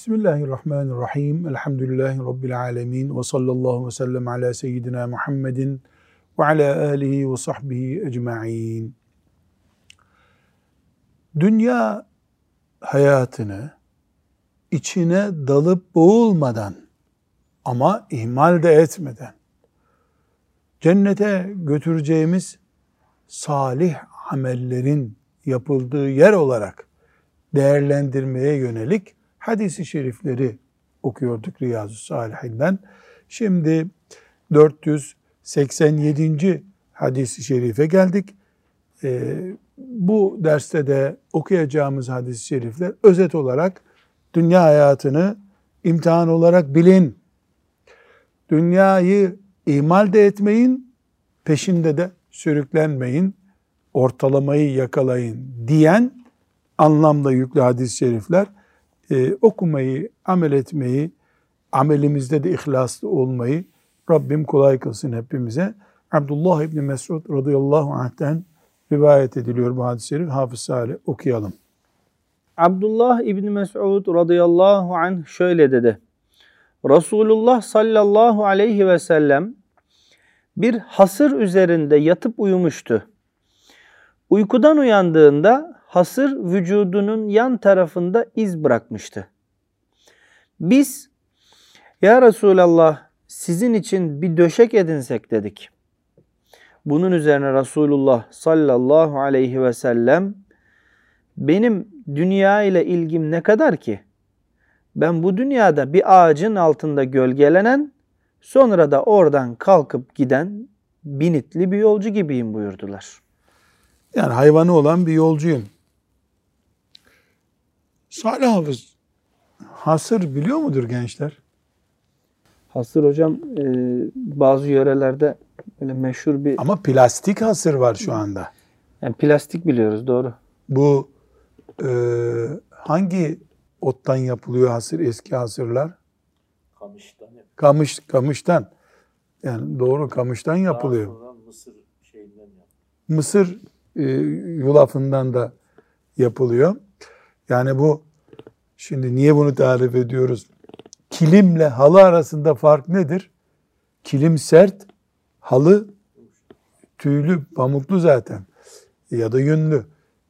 Bismillahirrahmanirrahim. Elhamdülillahi Rabbil alemin. Ve sallallahu ve sellem ala seyyidina Muhammedin ve ala alihi ve sahbihi ecma'in. Dünya hayatını içine dalıp boğulmadan ama ihmal de etmeden cennete götüreceğimiz salih amellerin yapıldığı yer olarak değerlendirmeye yönelik hadisi şerifleri okuyorduk Riyazu Salihinden. Şimdi 487. hadisi şerife geldik. Ee, bu derste de okuyacağımız hadis-i şerifler özet olarak dünya hayatını imtihan olarak bilin. Dünyayı ihmal de etmeyin, peşinde de sürüklenmeyin, ortalamayı yakalayın diyen anlamda yüklü hadis-i şerifler e, okumayı, amel etmeyi, amelimizde de ihlaslı olmayı Rabbim kolay kılsın hepimize. Abdullah İbni Mesud radıyallahu anh'ten rivayet ediliyor bu hadis-i şerif. Hafız Salih okuyalım. Abdullah İbni Mesud radıyallahu anh şöyle dedi. Resulullah sallallahu aleyhi ve sellem bir hasır üzerinde yatıp uyumuştu. Uykudan uyandığında hasır vücudunun yan tarafında iz bırakmıştı. Biz ya Resulallah sizin için bir döşek edinsek dedik. Bunun üzerine Resulullah sallallahu aleyhi ve sellem benim dünya ile ilgim ne kadar ki? Ben bu dünyada bir ağacın altında gölgelenen sonra da oradan kalkıp giden binitli bir yolcu gibiyim buyurdular. Yani hayvanı olan bir yolcuyum. Salih Hafız hasır biliyor mudur gençler? Hasır hocam e, bazı yörelerde öyle meşhur bir... Ama plastik hasır var şu anda. Yani plastik biliyoruz doğru. Bu e, hangi ottan yapılıyor hasır eski hasırlar? Kamıştan. Kamış, kamıştan. Yani doğru kamıştan yapılıyor. Daha sonra Mısır şeyinden yapılıyor. Mısır e, yulafından da yapılıyor. Yani bu şimdi niye bunu tarif ediyoruz? Kilimle halı arasında fark nedir? Kilim sert, halı tüylü, pamuklu zaten ya da yünlü.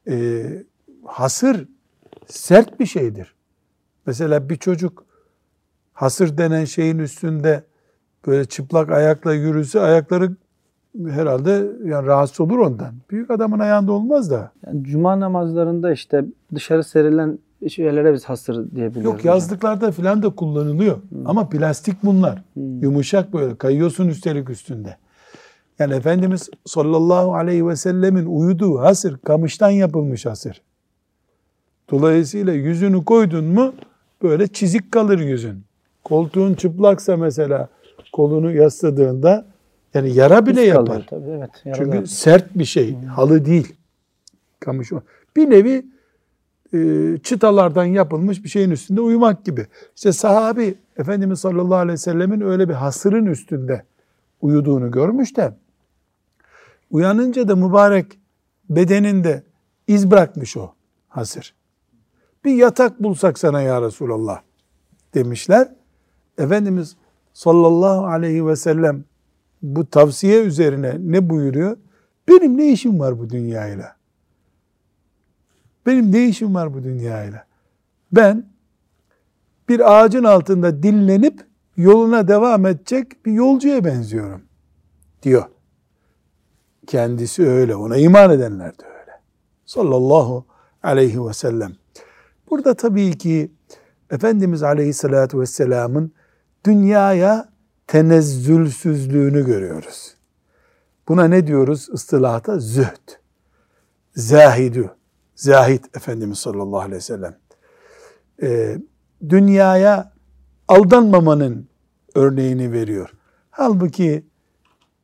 E, hasır sert bir şeydir. Mesela bir çocuk hasır denen şeyin üstünde böyle çıplak ayakla yürüse ayakları herhalde yani rahatsız olur ondan. Büyük adamın ayağında olmaz da. Yani cuma namazlarında işte dışarı serilen şeylere biz hasır diyebiliyoruz. Yok yazlıklarda falan da kullanılıyor. Ama plastik bunlar. Yumuşak böyle kayıyorsun üstelik üstünde. Yani Efendimiz sallallahu aleyhi ve sellemin uyuduğu hasır kamıştan yapılmış hasır. Dolayısıyla yüzünü koydun mu böyle çizik kalır yüzün. Koltuğun çıplaksa mesela kolunu yasladığında yani yara bile İz yapar. kalıyor Tabii, evet, Çünkü yaralar. sert bir şey. Halı değil. Kamış o. Bir nevi e, çıtalardan yapılmış bir şeyin üstünde uyumak gibi. İşte sahabi Efendimiz sallallahu aleyhi ve sellemin öyle bir hasırın üstünde uyuduğunu görmüş de uyanınca da mübarek bedeninde iz bırakmış o hasır. Bir yatak bulsak sana ya Resulallah demişler. Efendimiz sallallahu aleyhi ve sellem bu tavsiye üzerine ne buyuruyor? Benim ne işim var bu dünyayla? Benim ne işim var bu dünyayla? Ben bir ağacın altında dinlenip yoluna devam edecek bir yolcuya benziyorum diyor. Kendisi öyle, ona iman edenler de öyle. Sallallahu aleyhi ve sellem. Burada tabii ki Efendimiz aleyhissalatü vesselamın dünyaya tenezzülsüzlüğünü görüyoruz. Buna ne diyoruz ıstılahta? Zühd. Zahidü. Zahid Efendimiz sallallahu aleyhi ve sellem. Ee, dünyaya aldanmamanın örneğini veriyor. Halbuki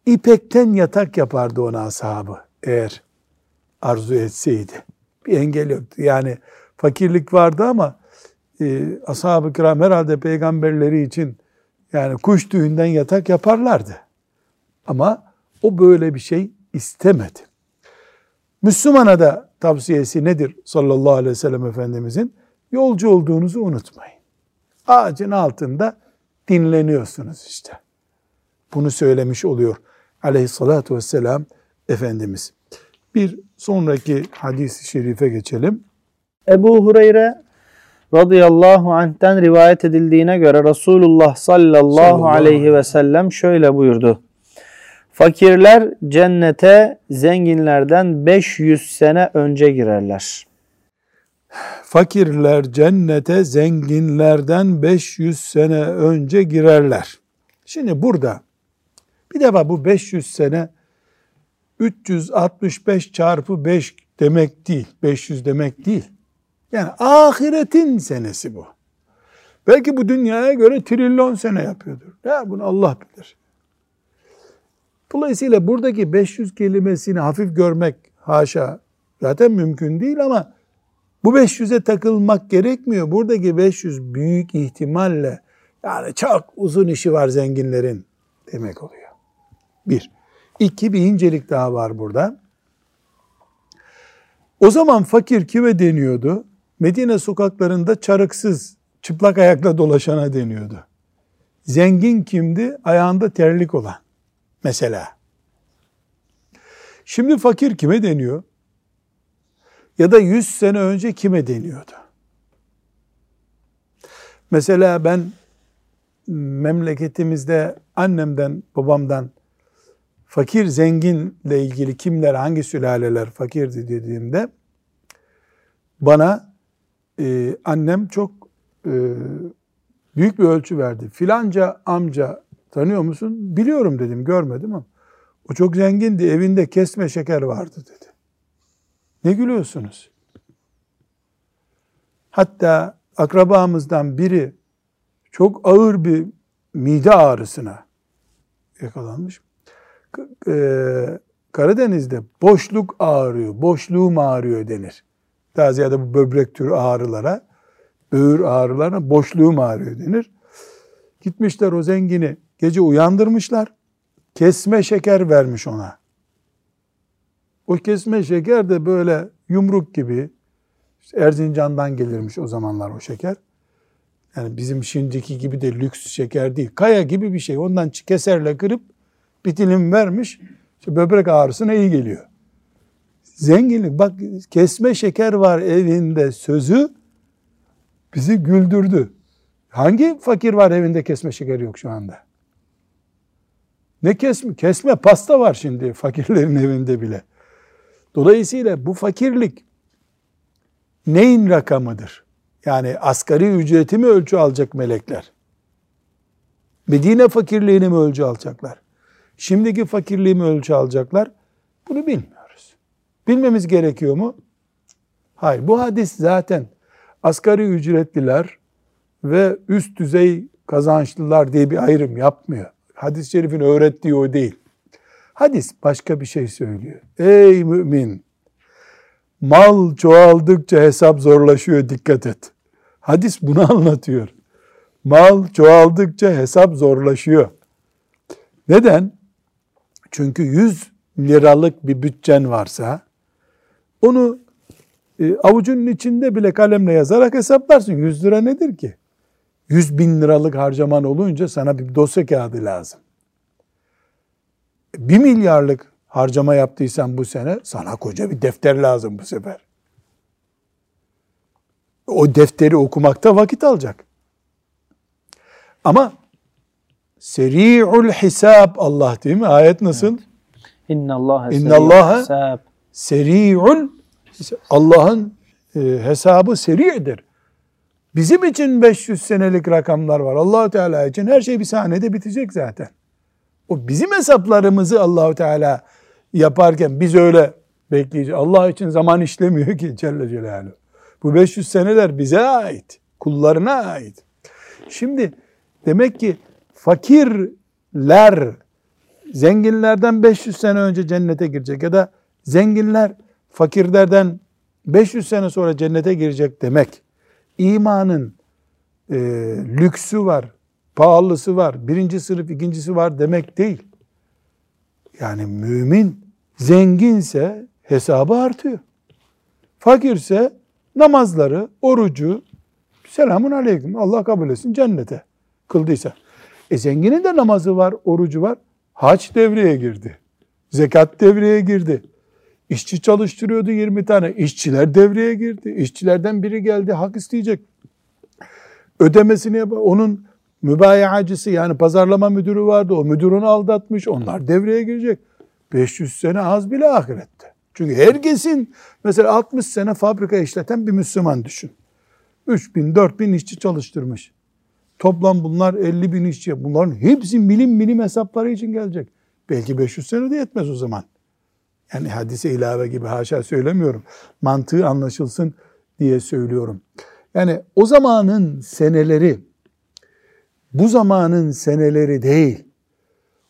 ipekten yatak yapardı ona ashabı eğer arzu etseydi. Bir engel yoktu. Yani fakirlik vardı ama e, ashab-ı kiram herhalde peygamberleri için yani kuş tüyünden yatak yaparlardı. Ama o böyle bir şey istemedi. Müslümana da tavsiyesi nedir sallallahu aleyhi ve sellem Efendimizin? Yolcu olduğunuzu unutmayın. Ağacın altında dinleniyorsunuz işte. Bunu söylemiş oluyor aleyhissalatu vesselam Efendimiz. Bir sonraki hadis-i şerife geçelim. Ebu Hureyre radıyallahu anh'ten rivayet edildiğine göre Resulullah sallallahu, Sallallahu aleyhi ve sellem şöyle buyurdu. Fakirler cennete zenginlerden 500 sene önce girerler. Fakirler cennete zenginlerden 500 sene önce girerler. Şimdi burada bir defa bu 500 sene 365 çarpı 5 demek değil. 500 demek değil. Yani ahiretin senesi bu. Belki bu dünyaya göre trilyon sene yapıyordur. Ya bunu Allah bilir. Dolayısıyla buradaki 500 kelimesini hafif görmek haşa zaten mümkün değil ama bu 500'e takılmak gerekmiyor. Buradaki 500 büyük ihtimalle yani çok uzun işi var zenginlerin demek oluyor. Bir. İki bir incelik daha var burada. O zaman fakir kime deniyordu? Medine sokaklarında çarıksız, çıplak ayakla dolaşana deniyordu. Zengin kimdi? Ayağında terlik olan. Mesela. Şimdi fakir kime deniyor? Ya da 100 sene önce kime deniyordu? Mesela ben memleketimizde annemden, babamdan fakir zenginle ilgili kimler, hangi sülaleler fakirdi dediğimde bana e, annem çok e, büyük bir ölçü verdi. Filanca amca tanıyor musun? Biliyorum dedim, görmedim ama o çok zengindi, evinde kesme şeker vardı dedi. Ne gülüyorsunuz? Hatta akrabamızdan biri çok ağır bir mide ağrısına yakalanmış. Ee, Karadeniz'de boşluk ağrıyor, boşluğum ağrıyor denir. Daha ziyade bu böbrek türü ağrılara, böğür ağrılarına boşluğum ağrıyor denir. Gitmişler o zengini gece uyandırmışlar. Kesme şeker vermiş ona. O kesme şeker de böyle yumruk gibi işte Erzincan'dan gelirmiş o zamanlar o şeker. Yani bizim şimdiki gibi de lüks şeker değil. Kaya gibi bir şey. Ondan keserle kırıp bir dilim vermiş. İşte böbrek ağrısına iyi geliyor. Zenginlik bak kesme şeker var evinde sözü bizi güldürdü. Hangi fakir var evinde kesme şeker yok şu anda? Ne kesme? Kesme pasta var şimdi fakirlerin evinde bile. Dolayısıyla bu fakirlik neyin rakamıdır? Yani asgari ücreti mi ölçü alacak melekler? Medine fakirliğini mi ölçü alacaklar? Şimdiki fakirliği mi ölçü alacaklar? Bunu bilmiyoruz. Bilmemiz gerekiyor mu? Hayır. Bu hadis zaten asgari ücretliler ve üst düzey kazançlılar diye bir ayrım yapmıyor. Hadis-i şerifin öğrettiği o değil. Hadis başka bir şey söylüyor. Ey mümin! Mal çoğaldıkça hesap zorlaşıyor dikkat et. Hadis bunu anlatıyor. Mal çoğaldıkça hesap zorlaşıyor. Neden? Çünkü 100 liralık bir bütçen varsa onu e, avucunun içinde bile kalemle yazarak hesaplarsın. 100 lira nedir ki? 100 bin liralık harcaman olunca sana bir dosya kağıdı lazım. 1 milyarlık harcama yaptıysan bu sene sana koca bir defter lazım bu sefer. O defteri okumakta vakit alacak. Ama seri'ul hisab Allah değil mi? Ayet nasıl? Evet. İnnallaha İnnallaha hisab. Seri'ul Allah'ın e, hesabı seri'dir. Bizim için 500 senelik rakamlar var. allah Teala için her şey bir sahnede bitecek zaten. O bizim hesaplarımızı Allahu Teala yaparken biz öyle bekleyeceğiz. Allah için zaman işlemiyor ki Celle Celaluhu. Bu 500 seneler bize ait. Kullarına ait. Şimdi demek ki fakirler zenginlerden 500 sene önce cennete girecek ya da zenginler fakirlerden 500 sene sonra cennete girecek demek imanın e, lüksü var, pahalısı var, birinci sınıf, ikincisi var demek değil. Yani mümin zenginse hesabı artıyor. Fakirse namazları, orucu, Selamun aleyküm. Allah kabul etsin cennete kıldıysa. E zenginin de namazı var, orucu var. Haç devreye girdi. Zekat devreye girdi. İşçi çalıştırıyordu 20 tane. İşçiler devreye girdi. İşçilerden biri geldi hak isteyecek. Ödemesini yap. Onun mübayacısı yani pazarlama müdürü vardı. O müdür onu aldatmış. Onlar devreye girecek. 500 sene az bile ahirette. Çünkü herkesin mesela 60 sene fabrika işleten bir Müslüman düşün. 3 bin, 4 bin işçi çalıştırmış. Toplam bunlar 50 bin işçi. Bunların hepsi milim milim hesapları için gelecek. Belki 500 sene de yetmez o zaman. Yani hadise ilave gibi haşa söylemiyorum. Mantığı anlaşılsın diye söylüyorum. Yani o zamanın seneleri bu zamanın seneleri değil.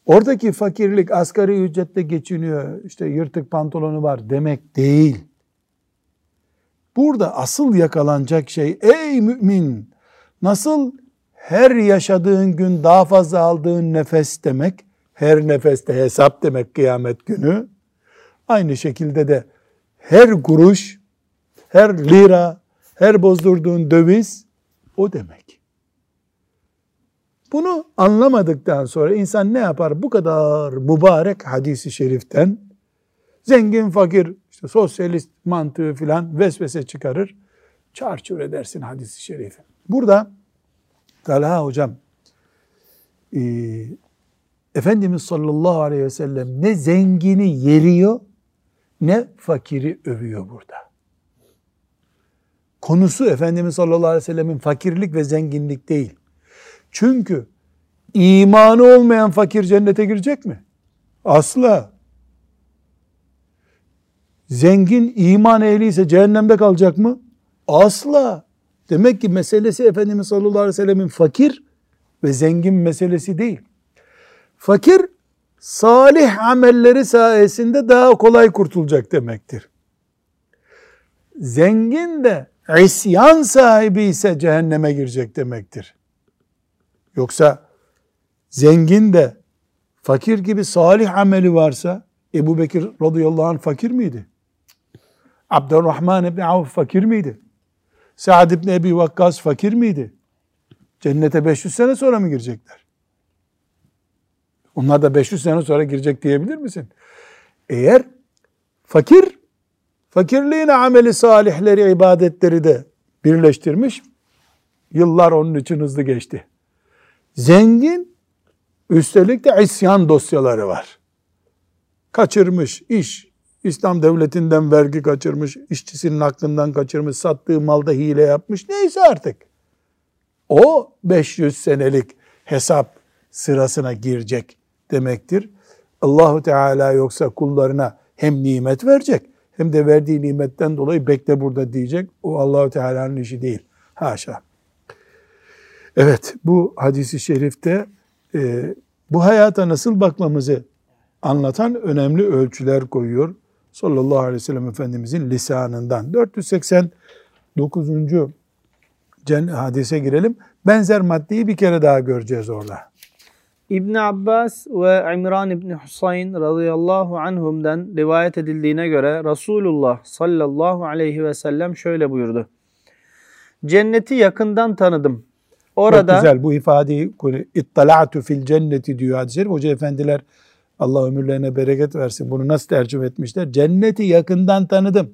Oradaki fakirlik asgari ücretle geçiniyor, işte yırtık pantolonu var demek değil. Burada asıl yakalanacak şey ey mümin nasıl her yaşadığın gün daha fazla aldığın nefes demek, her nefeste hesap demek kıyamet günü. Aynı şekilde de her kuruş, her lira, her bozdurduğun döviz o demek. Bunu anlamadıktan sonra insan ne yapar? Bu kadar mübarek hadisi şeriften zengin fakir işte sosyalist mantığı filan vesvese çıkarır. Çarçur edersin hadisi şerifi. Burada Talha hocam e, Efendimiz sallallahu aleyhi ve sellem ne zengini yeriyor ne fakiri övüyor burada. Konusu Efendimiz sallallahu aleyhi ve sellemin fakirlik ve zenginlik değil. Çünkü imanı olmayan fakir cennete girecek mi? Asla. Zengin iman ehliyse cehennemde kalacak mı? Asla. Demek ki meselesi Efendimiz sallallahu aleyhi ve sellemin fakir ve zengin meselesi değil. Fakir salih amelleri sayesinde daha kolay kurtulacak demektir. Zengin de isyan sahibi ise cehenneme girecek demektir. Yoksa zengin de fakir gibi salih ameli varsa Ebu Bekir radıyallahu anh fakir miydi? Abdurrahman ibn Avf fakir miydi? Sa'd ibn Ebi Vakkas fakir miydi? Cennete 500 sene sonra mı girecekler? Onlar da 500 sene sonra girecek diyebilir misin? Eğer fakir, fakirliğine ameli salihleri, ibadetleri de birleştirmiş, yıllar onun için hızlı geçti. Zengin, üstelik de isyan dosyaları var. Kaçırmış iş, İslam devletinden vergi kaçırmış, işçisinin aklından kaçırmış, sattığı malda hile yapmış, neyse artık. O 500 senelik hesap sırasına girecek demektir. Allahu Teala yoksa kullarına hem nimet verecek hem de verdiği nimetten dolayı bekle burada diyecek. O Allahu Teala'nın işi değil. Haşa. Evet bu hadisi şerifte e, bu hayata nasıl bakmamızı anlatan önemli ölçüler koyuyor. Sallallahu aleyhi ve sellem Efendimizin lisanından. 489. hadise girelim. Benzer maddeyi bir kere daha göreceğiz orada. İbn Abbas ve İmran İbn Husayn radıyallahu anhum'dan rivayet edildiğine göre Resulullah sallallahu aleyhi ve sellem şöyle buyurdu. Cenneti yakından tanıdım. Orada Çok güzel bu ifadeyi ittala'tu fil cenneti diyor hadis Hoca efendiler Allah ömürlerine bereket versin. Bunu nasıl tercüme etmişler? Cenneti yakından tanıdım.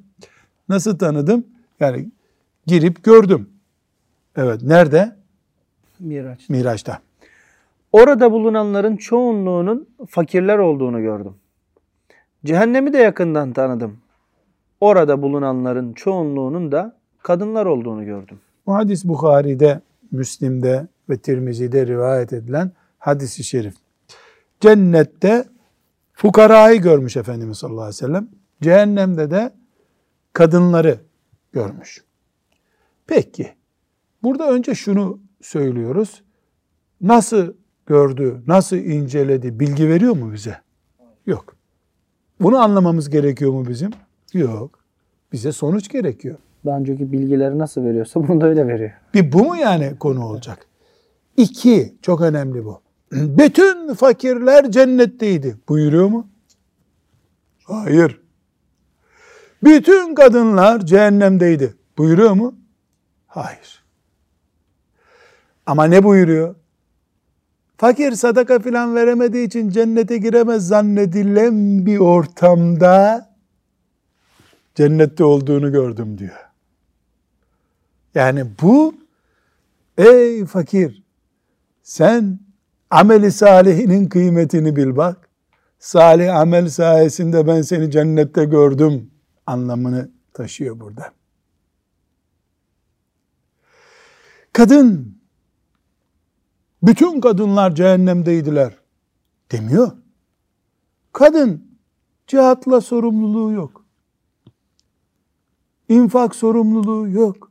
Nasıl tanıdım? Yani girip gördüm. Evet. Nerede? Miraç. Miraç'ta. Orada bulunanların çoğunluğunun fakirler olduğunu gördüm. Cehennemi de yakından tanıdım. Orada bulunanların çoğunluğunun da kadınlar olduğunu gördüm. Bu hadis Bukhari'de, Müslim'de ve Tirmizi'de rivayet edilen hadisi şerif. Cennette fukarayı görmüş Efendimiz sallallahu aleyhi ve sellem. Cehennemde de kadınları görmüş. Peki, burada önce şunu söylüyoruz. Nasıl gördü, nasıl inceledi, bilgi veriyor mu bize? Yok. Bunu anlamamız gerekiyor mu bizim? Yok. Bize sonuç gerekiyor. Daha önceki bilgileri nasıl veriyorsa bunu da öyle veriyor. Bir bu mu yani konu olacak? İki, çok önemli bu. Bütün fakirler cennetteydi. Buyuruyor mu? Hayır. Bütün kadınlar cehennemdeydi. Buyuruyor mu? Hayır. Ama ne buyuruyor? Fakir sadaka filan veremediği için cennete giremez zannedilen bir ortamda cennette olduğunu gördüm diyor. Yani bu ey fakir sen ameli salihinin kıymetini bil bak. Salih amel sayesinde ben seni cennette gördüm anlamını taşıyor burada. Kadın bütün kadınlar cehennemdeydiler demiyor. Kadın cihatla sorumluluğu yok. İnfak sorumluluğu yok.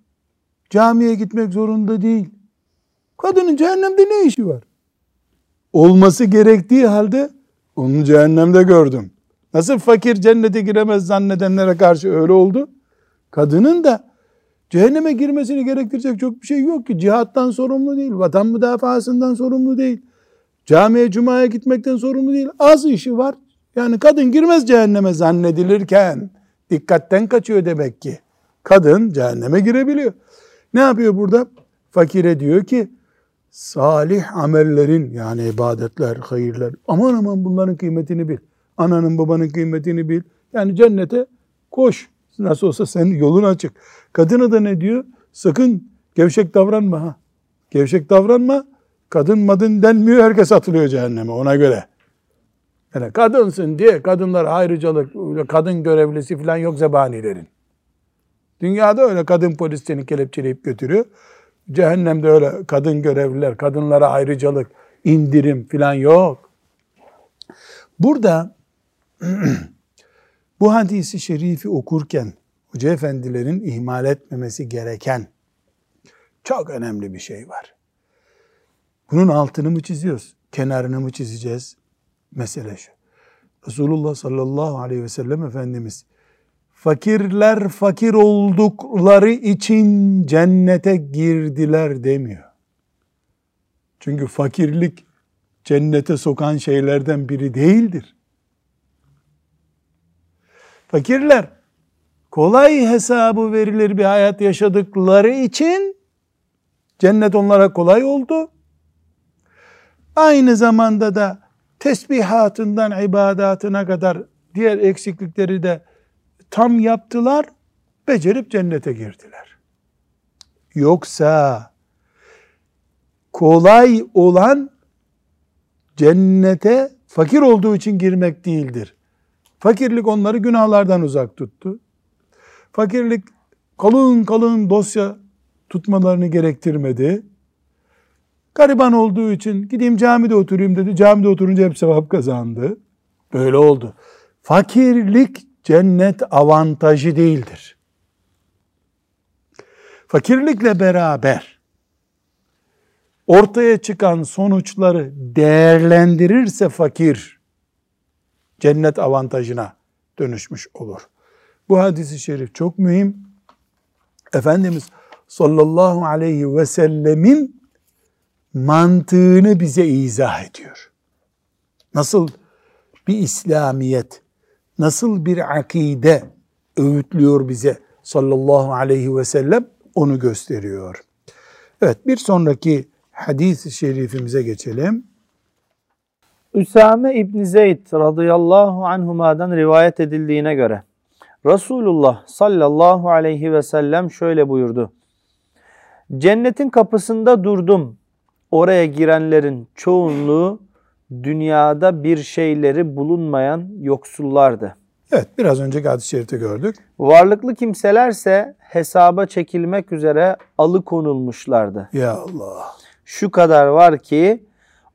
Camiye gitmek zorunda değil. Kadının cehennemde ne işi var? Olması gerektiği halde onu cehennemde gördüm. Nasıl fakir cennete giremez zannedenlere karşı öyle oldu? Kadının da cehenneme girmesini gerektirecek çok bir şey yok ki. Cihattan sorumlu değil, vatan müdafasından sorumlu değil. Camiye, cumaya gitmekten sorumlu değil. Az işi var. Yani kadın girmez cehenneme zannedilirken dikkatten kaçıyor demek ki. Kadın cehenneme girebiliyor. Ne yapıyor burada? Fakire diyor ki salih amellerin yani ibadetler, hayırlar aman aman bunların kıymetini bil. Ananın babanın kıymetini bil. Yani cennete koş. Nasıl olsa senin yolun açık. Kadına da ne diyor? Sakın gevşek davranma ha. Gevşek davranma. Kadın madın denmiyor. Herkes atılıyor cehenneme ona göre. Yani kadınsın diye kadınlar ayrıcalık, kadın görevlisi falan yok zebanilerin. Dünyada öyle kadın polis seni kelepçeleyip götürüyor. Cehennemde öyle kadın görevliler, kadınlara ayrıcalık, indirim falan yok. Burada bu hadisi şerifi okurken hoca efendilerin ihmal etmemesi gereken çok önemli bir şey var. Bunun altını mı çiziyoruz? Kenarını mı çizeceğiz? Mesele şu. Resulullah sallallahu aleyhi ve sellem Efendimiz fakirler fakir oldukları için cennete girdiler demiyor. Çünkü fakirlik cennete sokan şeylerden biri değildir. Fakirler kolay hesabı verilir bir hayat yaşadıkları için cennet onlara kolay oldu. Aynı zamanda da tesbihatından ibadatına kadar diğer eksiklikleri de tam yaptılar, becerip cennete girdiler. Yoksa kolay olan cennete fakir olduğu için girmek değildir. Fakirlik onları günahlardan uzak tuttu. Fakirlik kalın kalın dosya tutmalarını gerektirmedi. Gariban olduğu için gideyim camide oturayım dedi. Camide oturunca hep sevap kazandı. Böyle oldu. Fakirlik cennet avantajı değildir. Fakirlikle beraber ortaya çıkan sonuçları değerlendirirse fakir cennet avantajına dönüşmüş olur. Bu hadisi şerif çok mühim. Efendimiz sallallahu aleyhi ve sellemin mantığını bize izah ediyor. Nasıl bir İslamiyet, nasıl bir akide öğütlüyor bize sallallahu aleyhi ve sellem onu gösteriyor. Evet bir sonraki hadis-i şerifimize geçelim. Üsame İbn Zeyd radıyallahu anhuma'dan rivayet edildiğine göre Resulullah sallallahu aleyhi ve sellem şöyle buyurdu. Cennetin kapısında durdum. Oraya girenlerin çoğunluğu dünyada bir şeyleri bulunmayan yoksullardı. Evet biraz önceki hadis-i şerifte gördük. Varlıklı kimselerse hesaba çekilmek üzere alıkonulmuşlardı. Ya Allah. Şu kadar var ki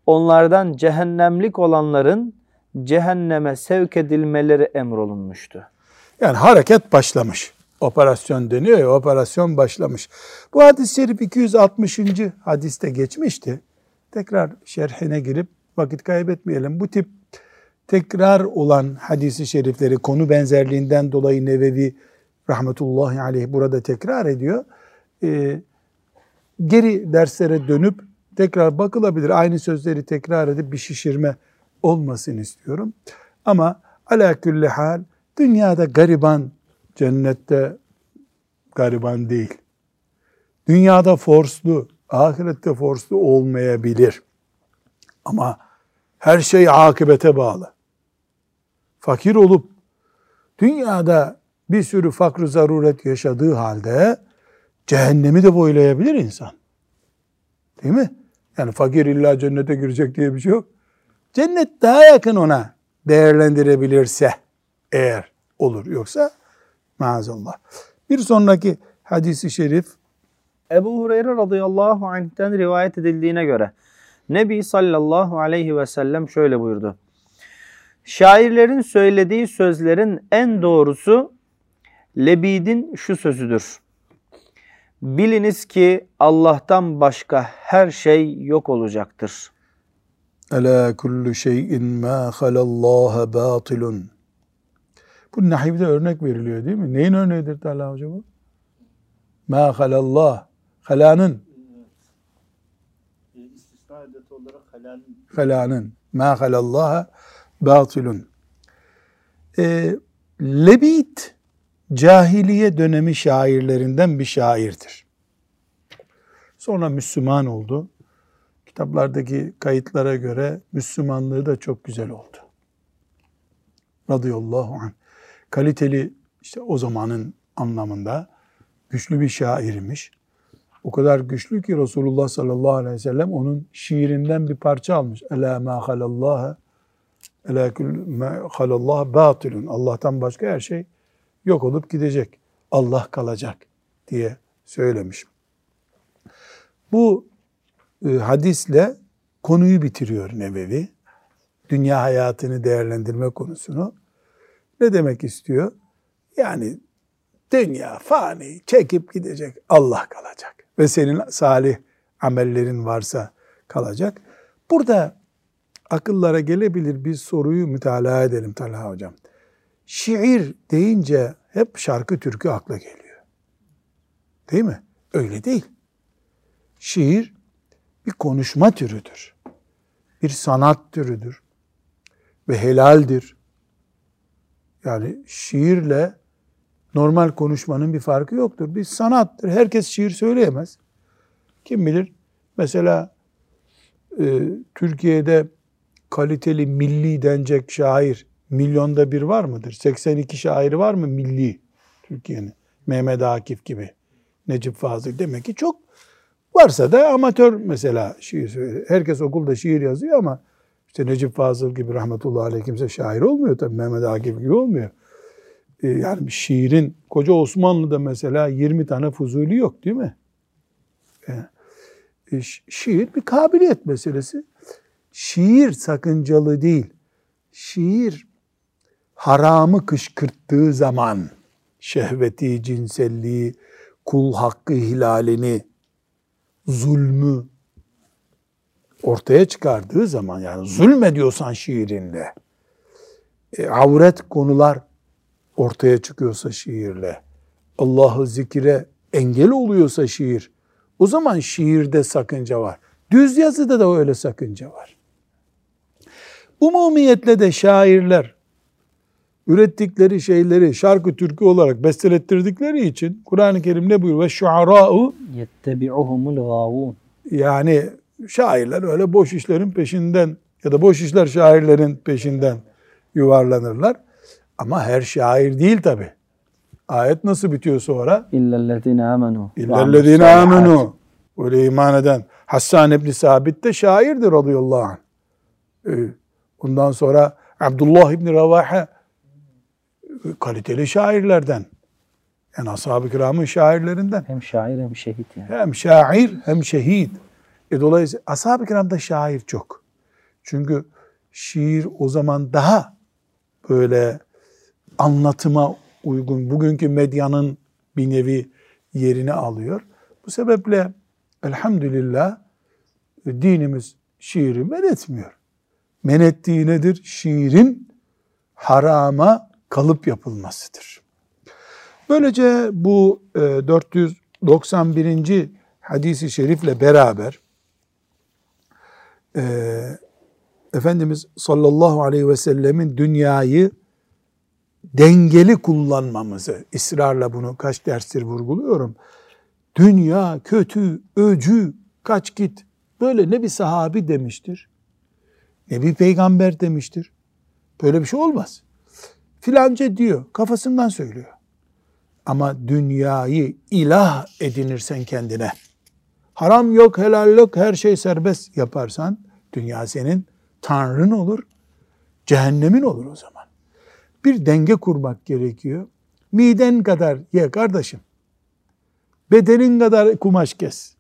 onlardan cehennemlik olanların cehenneme sevk edilmeleri emrolunmuştu. Yani hareket başlamış. Operasyon deniyor ya operasyon başlamış. Bu hadis-i şerif 260. hadiste geçmişti. Tekrar şerhine girip vakit kaybetmeyelim. Bu tip tekrar olan hadisi şerifleri konu benzerliğinden dolayı Nevevi rahmetullahi aleyh burada tekrar ediyor. Ee, geri derslere dönüp tekrar bakılabilir. Aynı sözleri tekrar edip bir şişirme olmasın istiyorum. Ama ala külli hal dünyada gariban cennette gariban değil. Dünyada forslu ahirette forslu olmayabilir. Ama her şey akıbete bağlı. Fakir olup dünyada bir sürü fakr zaruret yaşadığı halde cehennemi de boylayabilir insan. Değil mi? Yani fakir illa cennete girecek diye bir şey yok. Cennet daha yakın ona değerlendirebilirse eğer olur. Yoksa maazallah. Bir sonraki hadisi şerif Ebu Hureyre radıyallahu anh'ten rivayet edildiğine göre Nebi sallallahu aleyhi ve sellem şöyle buyurdu. Şairlerin söylediği sözlerin en doğrusu Lebid'in şu sözüdür. Biliniz ki Allah'tan başka her şey yok olacaktır. Ela kullu şeyin ma halallaha batilun. Bu nahivde örnek veriliyor değil mi? Neyin örneğidir Talha Hoca bu? Ma halallah. Halanın. E, istisna olarak halalin Halanın. Ma halallaha batilun. Ee, Lebid cahiliye dönemi şairlerinden bir şairdir. Sonra Müslüman oldu. Kitaplardaki kayıtlara göre Müslümanlığı da çok güzel oldu. Radıyallahu anh. Kaliteli işte o zamanın anlamında güçlü bir şairmiş. O kadar güçlü ki Resulullah sallallahu aleyhi ve sellem onun şiirinden bir parça almış. Ela ma halallaha Ela ma halallah batilun. Allah'tan başka her şey yok olup gidecek. Allah kalacak diye söylemiş. Bu e, hadisle konuyu bitiriyor Nebevi. Dünya hayatını değerlendirme konusunu. Ne demek istiyor? Yani dünya fani çekip gidecek. Allah kalacak. Ve senin salih amellerin varsa kalacak. Burada akıllara gelebilir bir soruyu mütalaa edelim Talha Hocam. Şiir deyince hep şarkı türkü akla geliyor. Değil mi? Öyle değil. Şiir bir konuşma türüdür. Bir sanat türüdür. Ve helaldir. Yani şiirle normal konuşmanın bir farkı yoktur. Bir sanattır. Herkes şiir söyleyemez. Kim bilir? Mesela e, Türkiye'de kaliteli milli denecek şair milyonda bir var mıdır? 82 şairi var mı milli Türkiye'nin? Mehmet Akif gibi, Necip Fazıl demek ki çok varsa da amatör mesela şiir. Herkes okulda şiir yazıyor ama işte Necip Fazıl gibi rahmetullahi aleyh kimse şair olmuyor tabii Mehmet Akif gibi olmuyor. Ee, yani şiirin koca Osmanlı'da mesela 20 tane fuzuli yok değil mi? Yani, e, şiir bir kabiliyet meselesi. Şiir sakıncalı değil. Şiir haramı kışkırttığı zaman şehveti, cinselliği, kul hakkı hilalini, zulmü ortaya çıkardığı zaman yani zulmediyorsan şiirinle, e, avret konular ortaya çıkıyorsa şiirle, Allah'ı zikire engel oluyorsa şiir, o zaman şiirde sakınca var. Düz yazıda da öyle sakınca var. Umumiyetle de şairler ürettikleri şeyleri şarkı türkü olarak bestelettirdikleri için Kur'an-ı Kerim ne buyuruyor? Ve şuara'u yettebi'uhumul gâvûn. Yani şairler öyle boş işlerin peşinden ya da boş işler şairlerin peşinden yuvarlanırlar. Ama her şair değil tabi. Ayet nasıl bitiyor sonra? İllellezine amenu. İllellezine amenu. Öyle iman eden. Hassan İbni Sabit de şairdir radıyallahu anh. Ee, ondan sonra Abdullah İbni Ravahe kaliteli şairlerden. Yani ashab-ı kiramın şairlerinden. Hem şair hem şehit yani. Hem şair hem şehit. E dolayısıyla ashab-ı kiramda şair çok. Çünkü şiir o zaman daha böyle anlatıma uygun, bugünkü medyanın bir nevi yerini alıyor. Bu sebeple elhamdülillah dinimiz şiiri men etmiyor. Men ettiği nedir? Şiirin harama kalıp yapılmasıdır. Böylece bu 491. E, hadisi şerifle beraber e, Efendimiz sallallahu aleyhi ve sellemin dünyayı dengeli kullanmamızı, ısrarla bunu kaç derstir vurguluyorum. Dünya kötü, öcü, kaç git. Böyle ne bir sahabi demiştir, ne bir peygamber demiştir. Böyle bir şey olmaz Filanca diyor, kafasından söylüyor. Ama dünyayı ilah edinirsen kendine, haram yok, helal yok, her şey serbest yaparsan, dünya senin tanrın olur, cehennemin olur o zaman. Bir denge kurmak gerekiyor. Miden kadar ye kardeşim. Bedenin kadar kumaş kes.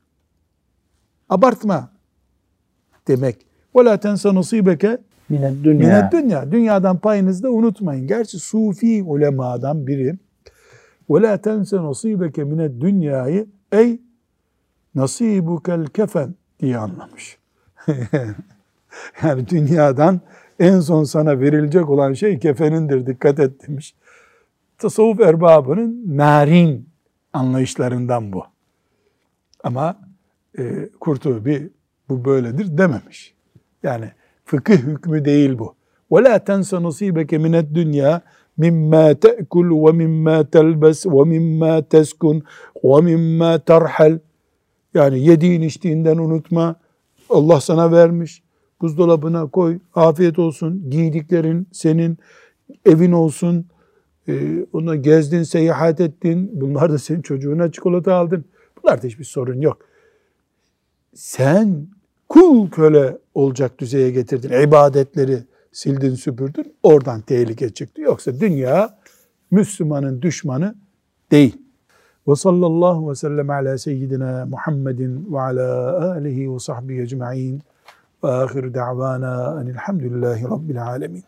Abartma demek. وَلَا تَنْسَ نَصِيبَكَ Minet dünya. Minet dünya. Dünyadan payınızı da unutmayın. Gerçi sufi ulemadan biri وَلَا تَنْسَ نَصِيبَكَ مِنَ dünyayı ey nasibukel kefen diye anlamış. yani dünyadan en son sana verilecek olan şey kefenindir dikkat et demiş. Tasavvuf erbabının narin anlayışlarından bu. Ama e, Kurtubi bu böyledir dememiş. Yani fıkıh hükmü değil bu. وَلَا تَنْسَ نَصِيبَكَ مِنَ الدُّنْيَا مِمَّا تَأْكُلُ وَمِمَّا تَلْبَسْ وَمِمَّا تَسْكُنْ وَمِمَّا تَرْحَلْ Yani yediğin içtiğinden unutma. Allah sana vermiş. Buzdolabına koy. Afiyet olsun. Giydiklerin senin. Evin olsun. Ee, ona gezdin, seyahat ettin. Bunlar da senin çocuğuna çikolata aldın. Bunlarda hiçbir sorun yok. Sen kul köle olacak düzeye getirdin. İbadetleri sildin süpürdün. Oradan tehlike çıktı. Yoksa dünya Müslümanın düşmanı değil. Ve sallallahu ve sellem ala seyyidina Muhammedin ve ala alihi ve sahbihi ecma'in ve ahir da'vana enilhamdülillahi rabbil alemin.